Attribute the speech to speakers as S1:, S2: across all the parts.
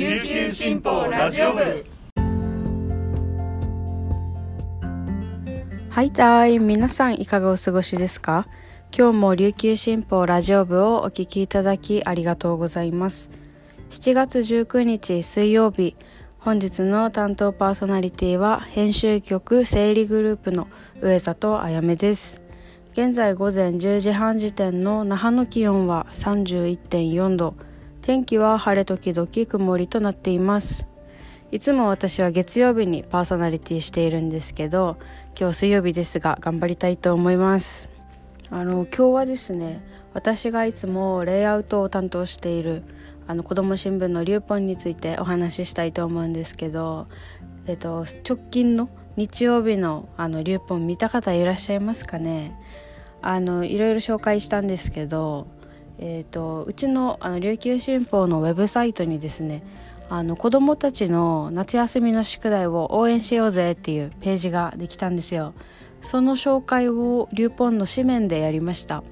S1: 琉球新報ラジオ部。
S2: はいたい皆さんいかがお過ごしですか？今日も琉球新報ラジオ部をお聞きいただきありがとうございます。7月19日水曜日本日の担当パーソナリティは編集局整理グループの上里あやめです。現在午前10時半時点の那覇の気温は31.4度。天気は晴れ時々曇りとなっています。いつも私は月曜日にパーソナリティしているんですけど今日水曜日ですが頑張りたいと思います。あの今日はですね私がいつもレイアウトを担当しているあの子ども新聞のリューポンについてお話ししたいと思うんですけど、えっと、直近の日曜日のあのリューポン見た方いらっしゃいますかね？あのいろいろ紹介したんですけど、えっと、うちのあの琉球新報のウェブサイトにですねあの子どもたちの夏休みの宿題を応援しようぜっていうページができたんですよ。その紹介をリューポンの紙面でやりました。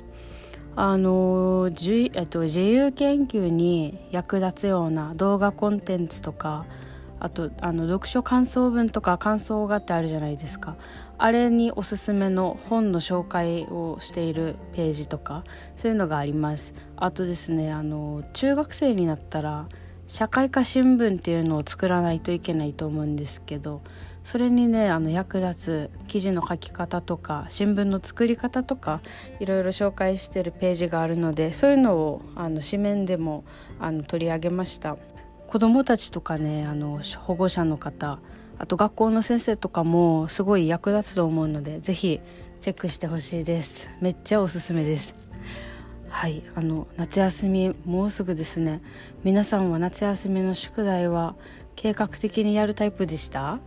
S2: あのじ、えっと、自由研究に役立つような動画コンテンツとかあとあの読書感想文とか感想画ってあるじゃないですか。あれにおすすめの本の紹介をしているページとかそういうのがあります。あとですねあの中学生になったら社会科新聞っていうのを作らないといけないと思うんですけどそれにねあの役立つ記事の書き方とか新聞の作り方とかいろいろ紹介してるページがあるのでそういうのをあの紙面でもあの取り上げました。子どもたちとかねあの保護者の方あと学校の先生とかもすごい役立つと思うので是非チェックしてほしいです。めっちゃおすすめです。はいあの夏休みもうすぐですね。皆さんは夏休みの宿題は計画的にやるタイプでした？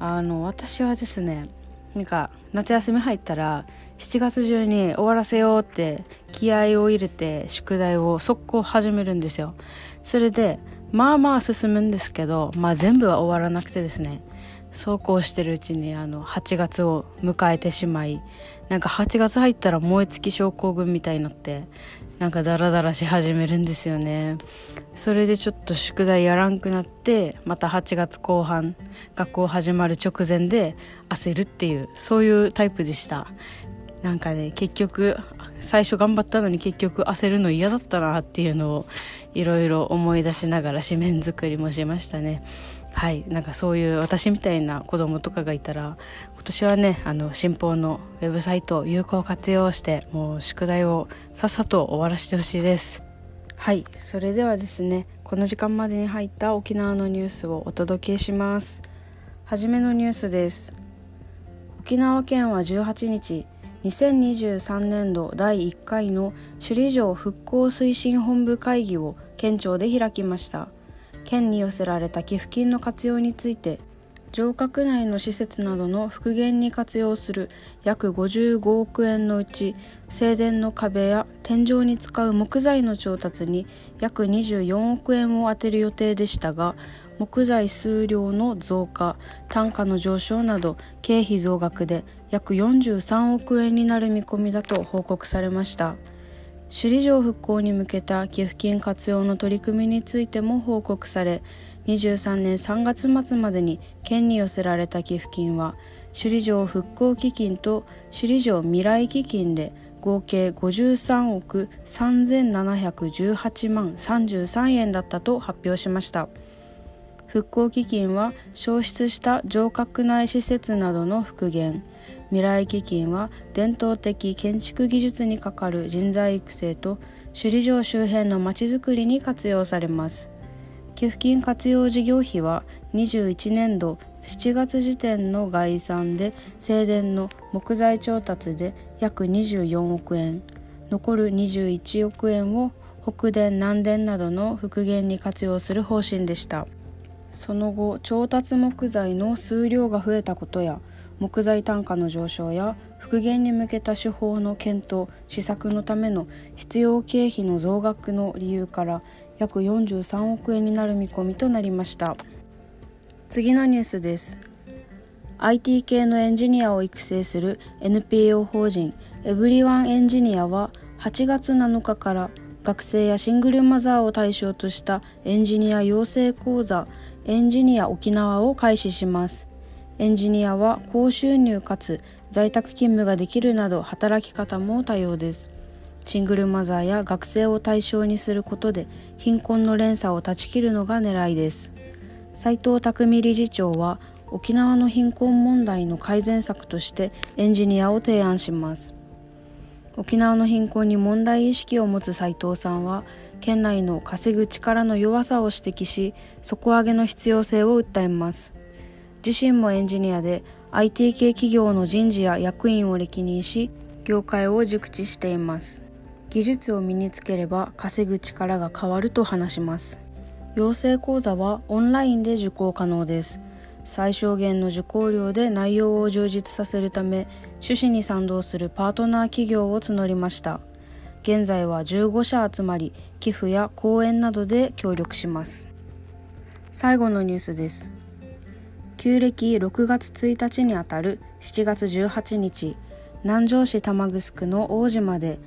S2: あの私はですねなんか夏休み入ったら7月中に終わらせようって気合を入れて宿題を速攻始めるんですよ。それでまあまあ進むんですけど、まあ、全部は終わらなくてですね。そうこうしてるうちにあの8月を迎えてしまいなんか8月入ったら燃え尽き症候群みたいになってなんかダラダラし始めるんですよね。それでちょっと宿題やらんくなってまた8月後半学校始まる直前で焦るっていうそういうタイプでした。なんかね結局最初頑張ったのに結局焦るの嫌だったなっていうのをいろいろ思い出しながら紙面作りもしましたね。はい。なんかそういう私みたいな子供とかがいたら今年はねあの新報のウェブサイトを有効活用してもう宿題をさっさと終わらせてほしいです。はい。それではですねこの時間までに入った沖縄のニュースをお届けします。はじめのニュースです。沖縄県は18日2023年度第1回の首里城復興推進本部会議を県庁で開きました。県に寄せられた寄付金の活用について城郭内の施設などの復元に活用する約55億円のうち正殿の壁や天井に使う木材の調達に約24億円を充てる予定でしたが木材数量の増加単価の上昇など経費増額で約43億円になる見込みだと報告されました。首里城復興に向けた寄付金活用の取り組みについても報告され23年3月末までに県に寄せられた寄付金は首里城復興基金と首里城未来基金で合計53億3718万33円だったと発表しました。復興基金は消失した城郭内施設などの復元。未来基金は伝統的建築技術にかかる人材育成と首里城周辺のまちづくりに活用されます。寄付金活用事業費は21年度7月時点の概算で正殿の木材調達で約24億円。残る21億円を北殿南殿などの復元に活用する方針でした。その後調達木材の数量が増えたことや木材単価の上昇や復元に向けた手法の検討施策のための必要経費の増額の理由から約43億円になる見込みとなりました。次のニュースです。IT 系のエンジニアを育成する NPO 法人エブリワンエンジニアは8月7日から学生やシングルマザーを対象としたエンジニア養成講座エンジニア沖縄を開始します。エンジニアは高収入かつ在宅勤務ができるなど働き方も多様です。シングルマザーや学生を対象にすることで貧困の連鎖を断ち切るのが狙いです。斉藤匠理事長は沖縄の貧困問題の改善策としてエンジニアを提案します。沖縄の貧困に問題意識を持つ斉藤さんは県内の稼ぐ力の弱さを指摘し底上げの必要性を訴えます。自身もエンジニアで IT 系企業の人事や役員を歴任し業界を熟知しています。技術を身につければ稼ぐ力が変わると話します。養成講座はオンラインで受講可能です。最小限の受講料で内容を充実させるため趣旨に賛同するパートナー企業を募りました。現在は15社集まり寄付や講演などで協力します。最後のニュースです。旧暦6月1日にあたる7月18日南城市玉城の大島で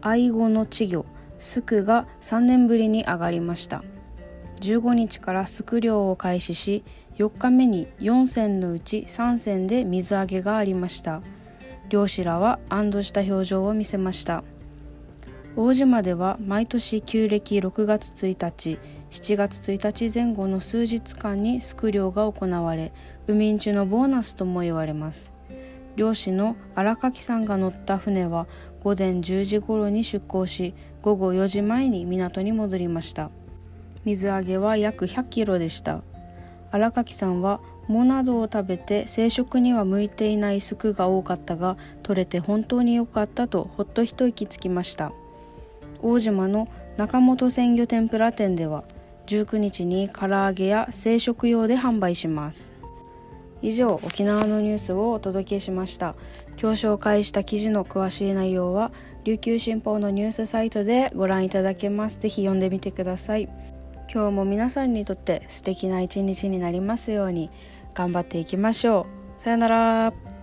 S2: 愛護の稚魚スクが3年ぶりに上がりました。15日からスク漁を開始し4日目に4船のうち3船で水揚げがありました。漁師らは安堵した表情を見せました。大島では毎年旧暦6月1日7月1日前後の数日間にスク漁が行われ海んちのボーナスとも言われます。漁師の荒垣さんが乗った船は午前10時頃に出港し午後4時前に港に戻りました。水揚げは約100キロでした。荒垣さんは藻などを食べて生殖には向いていないスクが多かったが取れて本当に良かったとほっと一息つきました。大島の中本鮮魚天ぷら店では19日に唐揚げや生殖用で販売します。以上沖縄のニュースをお届けしました。今日紹介した記事の詳しい内容は琉球新報のニュースサイトでご覧いただけます。ぜひ読んでみてください。今日も皆さんにとって素敵な一日になりますように頑張っていきましょう。さよなら。